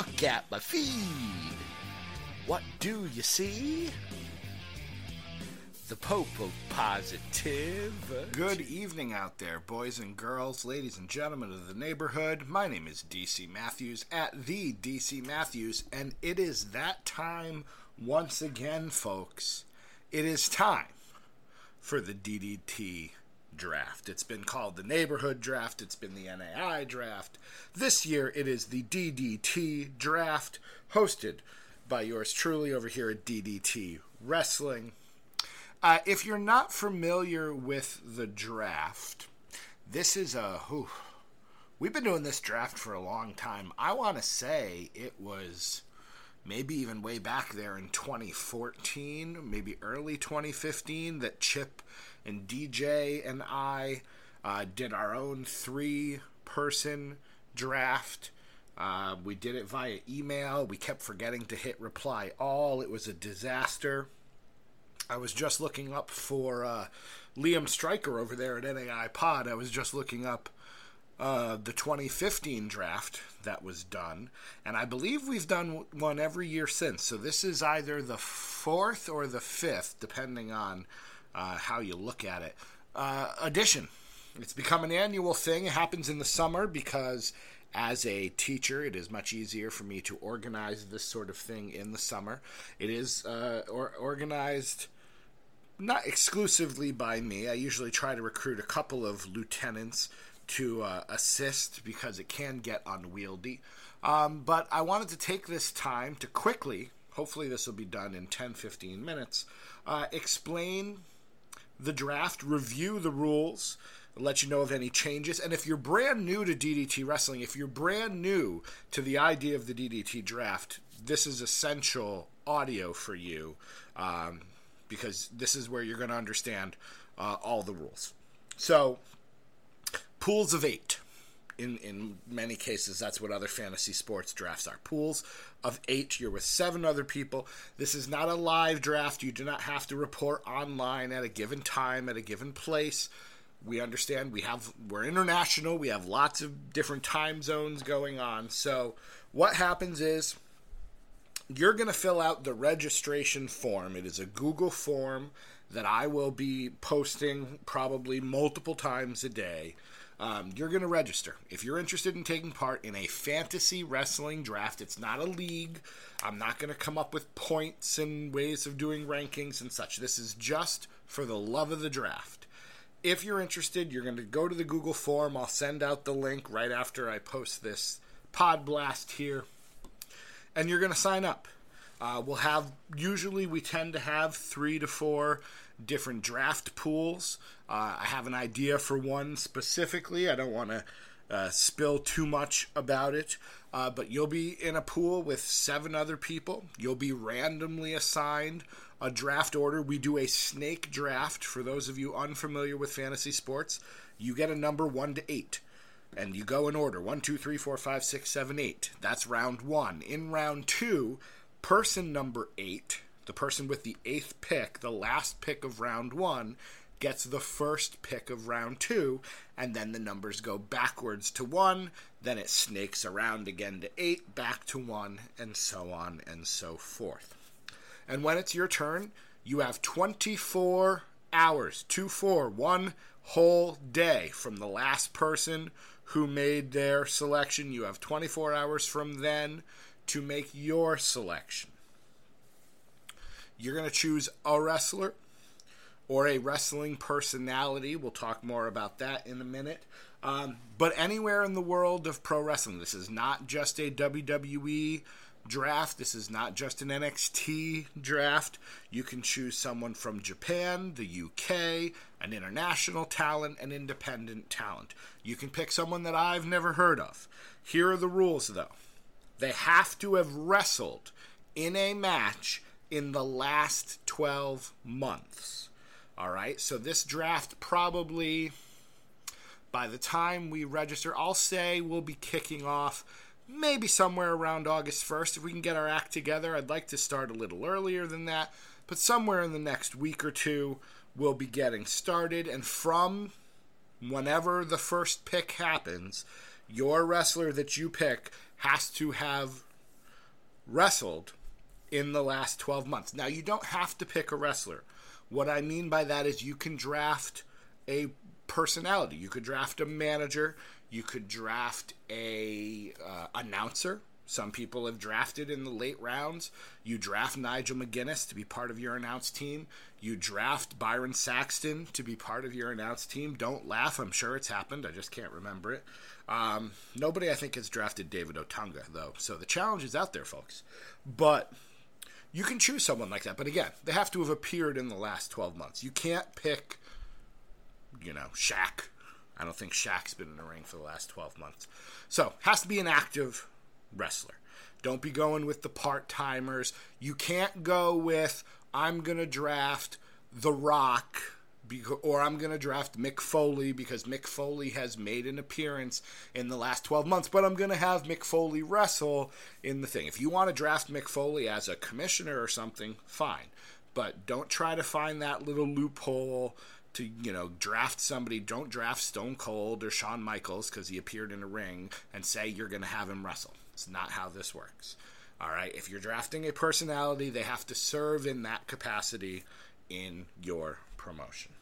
Look at my feed. What do you see? The Pope of Positive. Good evening out there, boys and girls, ladies and gentlemen of the neighborhood. My name is DC Matthews at the DC Matthews, and it is that time once again, folks. It is time for the DDT draft. It's been called the neighborhood draft, it's been the NAI draft. This year it is the DDT draft, hosted by yours truly over here at DDT Wrestling. Uh, if you're not familiar with the draft, this is a. Whew, we've been doing this draft for a long time. I want to say it was maybe even way back there in 2014, maybe early 2015, that Chip and DJ and I uh, did our own three person draft. Uh, we did it via email. We kept forgetting to hit reply all. It was a disaster. I was just looking up for uh, Liam Stryker over there at NAI Pod. I was just looking up uh, the 2015 draft that was done, and I believe we've done one every year since. So this is either the fourth or the fifth, depending on uh, how you look at it. Uh. It's become an annual thing. It happens in the summer because, as a teacher, it is much easier for me to organize this sort of thing in the summer. It is uh, or- organized not exclusively by me. I usually try to recruit a couple of lieutenants to uh, assist because it can get unwieldy. Um, but I wanted to take this time to quickly, hopefully, this will be done in 10 15 minutes, uh, explain the draft, review the rules, let you know of any changes. And if you're brand new to DDT Wrestling, if you're brand new to the idea of the DDT draft, this is essential audio for you um, because this is where you're going to understand uh, all the rules. So, pools of eight. In, in many cases, that's what other fantasy sports drafts are. Pools of eight. You're with seven other people. This is not a live draft. You do not have to report online at a given time, at a given place. We understand we have we're international. We have lots of different time zones going on. So what happens is you're going to fill out the registration form. It is a Google form that I will be posting probably multiple times a day. Um, you're going to register. If you're interested in taking part in a fantasy wrestling draft, it's not a league. I'm not going to come up with points and ways of doing rankings and such. This is just for the love of the draft. If you're interested, you're going to go to the Google form. I'll send out the link right after I post this pod blast here. And you're going to sign up. Uh, we'll have usually we tend to have three to four different draft pools. Uh, I have an idea for one specifically. I don't want to uh, spill too much about it, uh, but you'll be in a pool with seven other people. You'll be randomly assigned a draft order. We do a snake draft for those of you unfamiliar with fantasy sports. You get a number one to eight and you go in order one, two, three, four, five, six, seven, eight. That's round one. In round two, person number eight, the person with the eighth pick, the last pick of round one, gets the first pick of round two, and then the numbers go backwards to one, then it snakes around again to eight, back to one, and so on and so forth. And when it's your turn, you have 24 hours, two, four, one whole day from the last person who made their selection. You have 24 hours from then to make your selection. You're going to choose a wrestler or a wrestling personality. We'll talk more about that in a minute. Um, but anywhere in the world of pro wrestling, this is not just a WWE draft. This is not just an NXT draft. You can choose someone from Japan, the UK, an international talent, an independent talent. You can pick someone that I've never heard of. Here are the rules, though they have to have wrestled in a match in the last 12 months. All right, so this draft probably, by the time we register, I'll say we'll be kicking off maybe somewhere around August 1st. If we can get our act together, I'd like to start a little earlier than that, but somewhere in the next week or two, we'll be getting started. And from whenever the first pick happens, your wrestler that you pick has to have wrestled in the last 12 months. Now, you don't have to pick a wrestler. What I mean by that is you can draft a personality. You could draft a manager. You could draft a uh, announcer. Some people have drafted in the late rounds. You draft Nigel McGuinness to be part of your announced team. You draft Byron Saxton to be part of your announced team. Don't laugh. I'm sure it's happened. I just can't remember it. Um, nobody, I think, has drafted David Otunga, though. So the challenge is out there, folks. But you can choose someone like that. But again, they have to have appeared in the last 12 months. You can't pick, you know, Shaq. I don't think Shaq's been in the ring for the last 12 months. So, has to be an active wrestler. Don't be going with the part timers. You can't go with, I'm going to draft The Rock or I'm going to draft Mick Foley because Mick Foley has made an appearance in the last 12 months, but I'm going to have Mick Foley wrestle in the thing. If you want to draft Mick Foley as a commissioner or something, fine. But don't try to find that little loophole to, you know, draft somebody. Don't draft Stone Cold or Shawn Michaels because he appeared in a ring and say you're going to have him wrestle. It's not how this works. All right, if you're drafting a personality, they have to serve in that capacity in your promotion.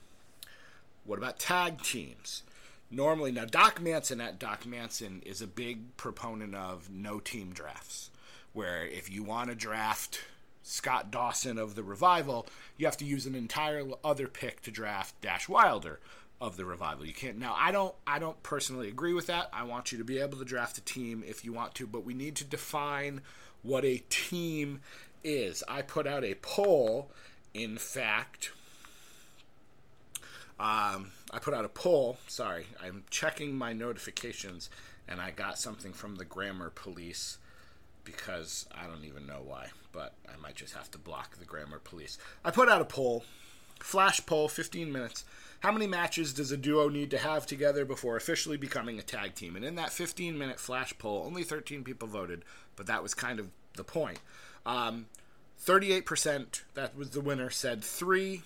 What about tag teams? Normally, now Doc Manson at Doc Manson is a big proponent of no team drafts, where if you want to draft Scott Dawson of the Revival, you have to use an entire other pick to draft Dash Wilder of the Revival. You can't. Now, I don't. I don't personally agree with that. I want you to be able to draft a team if you want to, but we need to define what a team is. I put out a poll. In fact, um, I put out a poll. Sorry, I'm checking my notifications, and I got something from the grammar police because I don't even know why, but I might just have to block the grammar police. I put out a poll, flash poll, 15 minutes. How many matches does a duo need to have together before officially becoming a tag team? And in that 15 minute flash poll, only 13 people voted, but that was kind of the point. Um, 38%, that was the winner, said three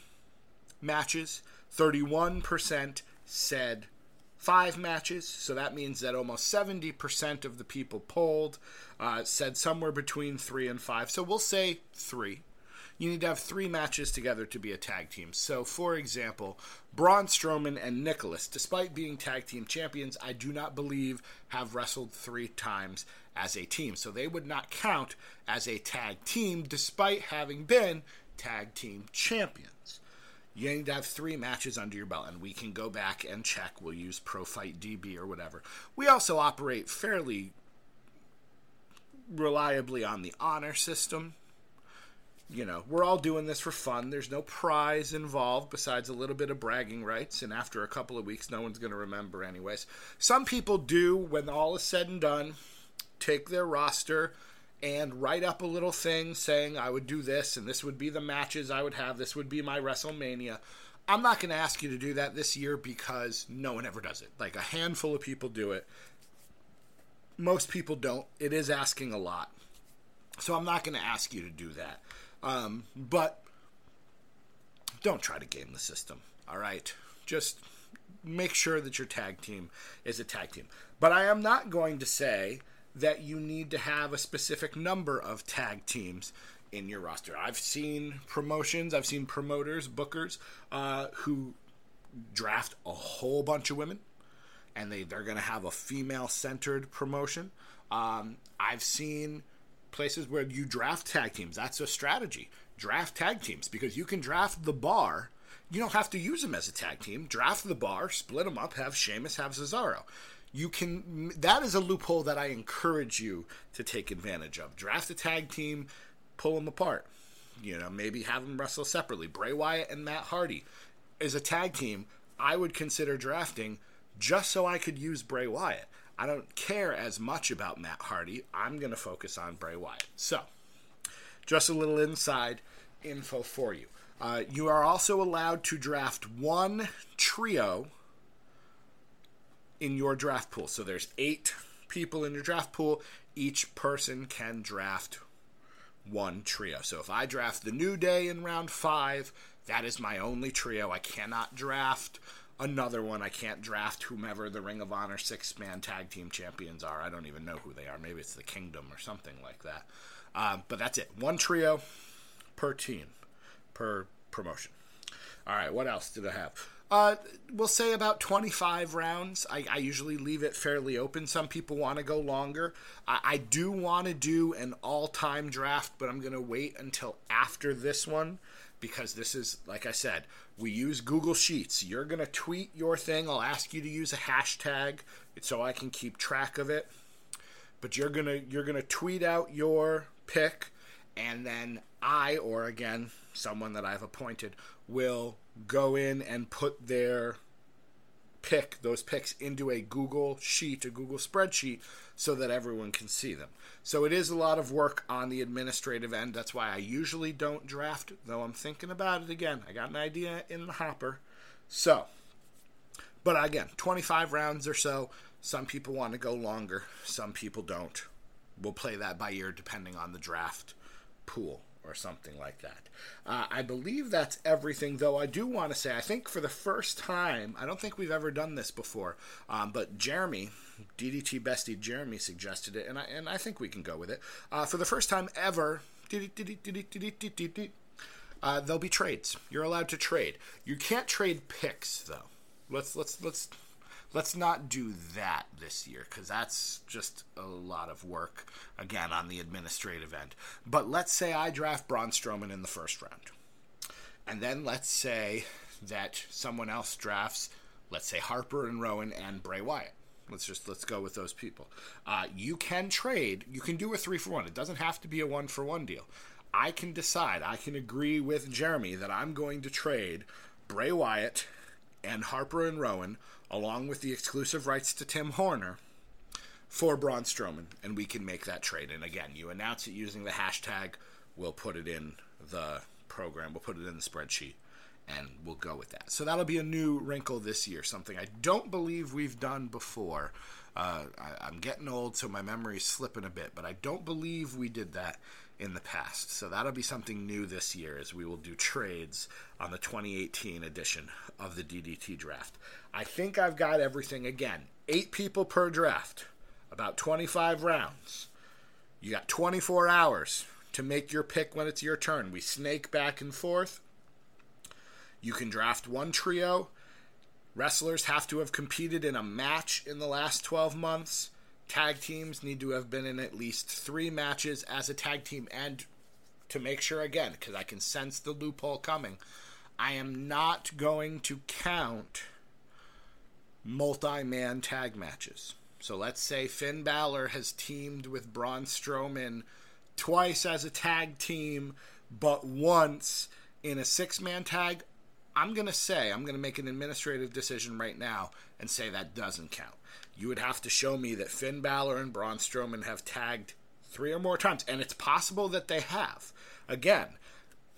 matches. 31% said five matches, so that means that almost 70% of the people polled uh, said somewhere between three and five. So we'll say three. You need to have three matches together to be a tag team. So, for example, Braun Strowman and Nicholas, despite being tag team champions, I do not believe have wrestled three times as a team. So they would not count as a tag team despite having been tag team champions you need to have three matches under your belt, and we can go back and check. We'll use ProFight DB or whatever. We also operate fairly reliably on the honor system. You know, we're all doing this for fun. There's no prize involved besides a little bit of bragging rights, and after a couple of weeks, no one's going to remember, anyways. Some people do, when all is said and done, take their roster and write up a little thing saying I would do this and this would be the matches I would have. This would be my WrestleMania. I'm not going to ask you to do that this year because no one ever does it. Like a handful of people do it. Most people don't. It is asking a lot. So I'm not going to ask you to do that. Um, but don't try to game the system. All right? Just make sure that your tag team is a tag team. But I am not going to say that you need to have a specific number of tag teams in your roster. I've seen promotions, I've seen promoters, bookers uh, who draft a whole bunch of women and they, they're going to have a female centered promotion. Um, I've seen places where you draft tag teams. That's a strategy. Draft tag teams because you can draft the bar. You don't have to use them as a tag team. Draft the bar, split them up, have Sheamus, have Cesaro you can that is a loophole that I encourage you to take advantage of. Draft a tag team, pull them apart. You know, maybe have them wrestle separately. Bray Wyatt and Matt Hardy is a tag team I would consider drafting just so I could use Bray Wyatt. I don't care as much about Matt Hardy. I'm going to focus on Bray Wyatt. So, just a little inside info for you. Uh, you are also allowed to draft one trio in your draft pool. So there's eight people in your draft pool. Each person can draft one trio. So if I draft the New Day in round five, that is my only trio. I cannot draft another one. I can't draft whomever the Ring of Honor six man tag team champions are. I don't even know who they are. Maybe it's the Kingdom or something like that. Uh, but that's it. One trio per team, per promotion. All right, what else did I have? Uh, we'll say about 25 rounds. I, I usually leave it fairly open. Some people want to go longer. I, I do want to do an all time draft, but I'm going to wait until after this one because this is, like I said, we use Google Sheets. You're going to tweet your thing. I'll ask you to use a hashtag so I can keep track of it. But you're going to you're going to tweet out your pick and then I or again someone that I've appointed will go in and put their pick those picks into a Google sheet, a Google spreadsheet, so that everyone can see them. So it is a lot of work on the administrative end. That's why I usually don't draft, though I'm thinking about it again. I got an idea in the hopper. So, but again, 25 rounds or so. Some people want to go longer, some people don't. We'll play that by ear depending on the draft pool or something like that. Uh, I believe that's everything, though I do want to say, I think for the first time, I don't think we've ever done this before, um, but Jeremy, DDT Bestie Jeremy suggested it, and I, and I think we can go with it. Uh, for the first time ever, uh, there'll be trades. You're allowed to trade. You can't trade picks, though. Let's let's let's let's not do that this year because that's just a lot of work again on the administrative end. But let's say I draft Braun Strowman in the first round, and then let's say that someone else drafts, let's say Harper and Rowan and Bray Wyatt. Let's just let's go with those people. Uh, you can trade. You can do a three for one. It doesn't have to be a one for one deal. I can decide. I can agree with Jeremy that I'm going to trade Bray Wyatt and Harper and Rowan along with the exclusive rights to Tim Horner, for Braun Strowman, and we can make that trade. And again, you announce it using the hashtag. We'll put it in the program. We'll put it in the spreadsheet, and we'll go with that. So that'll be a new wrinkle this year. Something I don't believe we've done before. Uh, I, I'm getting old, so my memory's slipping a bit, but I don't believe we did that in the past. So that'll be something new this year as we will do trades on the 2018 edition of the DDT draft. I think I've got everything again. 8 people per draft, about 25 rounds. You got 24 hours to make your pick when it's your turn. We snake back and forth. You can draft one trio. Wrestlers have to have competed in a match in the last 12 months tag teams need to have been in at least three matches as a tag team. And to make sure, again, because I can sense the loophole coming, I am not going to count multi man tag matches. So let's say Finn Balor has teamed with Braun Strowman twice as a tag team, but once in a six man tag. I'm going to say, I'm going to make an administrative decision right now and say that doesn't count you would have to show me that Finn Balor and Braun Strowman have tagged three or more times, and it's possible that they have. Again,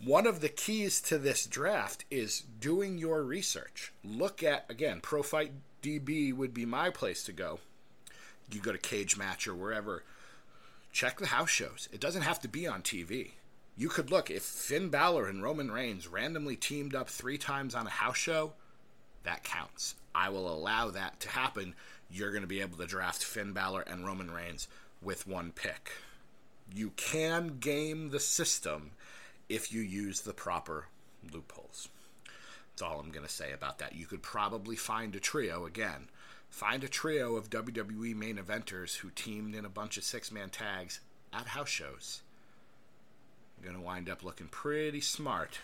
one of the keys to this draft is doing your research. Look at again, ProFight DB would be my place to go. You go to Cage Match or wherever. Check the house shows. It doesn't have to be on TV. You could look if Finn Balor and Roman Reigns randomly teamed up three times on a house show. That counts. I will allow that to happen you're going to be able to draft Finn Balor and Roman Reigns with one pick. You can game the system if you use the proper loopholes. That's all I'm going to say about that. You could probably find a trio again. Find a trio of WWE main eventers who teamed in a bunch of six man tags at house shows. Going to wind up looking pretty smart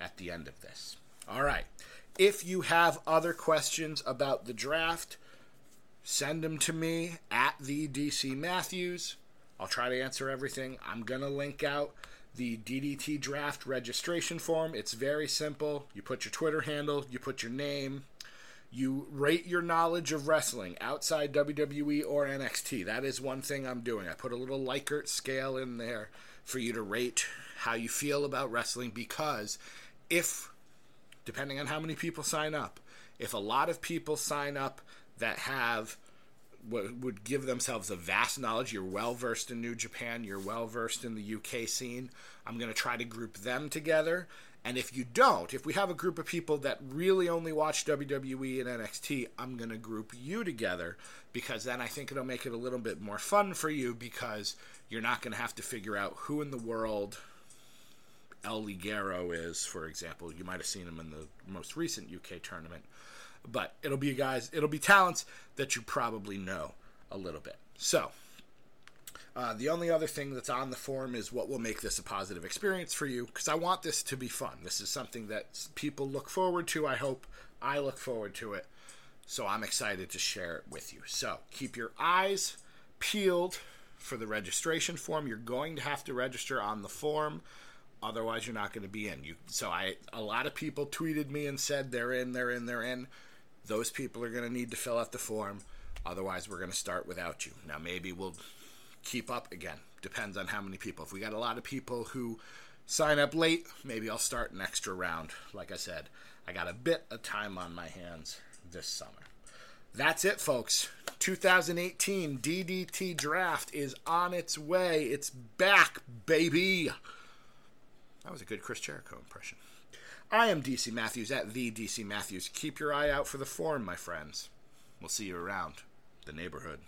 at the end of this. All right. If you have other questions about the draft, send them to me at the DC Matthews. I'll try to answer everything. I'm going to link out the DDT draft registration form. It's very simple. You put your Twitter handle, you put your name, you rate your knowledge of wrestling outside WWE or NXT. That is one thing I'm doing. I put a little Likert scale in there for you to rate how you feel about wrestling because if, depending on how many people sign up, if a lot of people sign up that have what would give themselves a vast knowledge. You're well versed in New Japan. You're well versed in the UK scene. I'm going to try to group them together, And if you don't, if we have a group of people that really only watch WWE and NXT, I'm going to group you together because then I think it'll make it a little bit more fun for you because you're not going to have to figure out who in the world El Ligero is, for example. You might have seen him in the most recent UK tournament. But it'll be guys, it'll be talents that you probably know a little bit. So, uh, the only other thing that's on the form is what will make this a positive experience for you because I want this to be fun. This is something that people look forward to. I hope I look forward to it. So I'm excited to share it with you. So keep your eyes peeled for the registration form. You're going to have to register on the form. Otherwise, you're not going to be in. You so I a lot of people tweeted me and said they're in, they're in, they're in. Those people are going to need to fill out the form. Otherwise, we're going to start without you. Now, maybe we'll keep up again. Depends on how many people. If we got a lot of people who sign up late, maybe I'll start an extra round. Like I said, I got a bit of time on my hands this summer. That's it, folks. 2018 DDT draft is on its way. It's back, baby. That was a good Chris Jericho impression. I am DC Matthews at the DC Matthews. Keep your eye out for the forum, my friends. We'll see you around the neighborhood.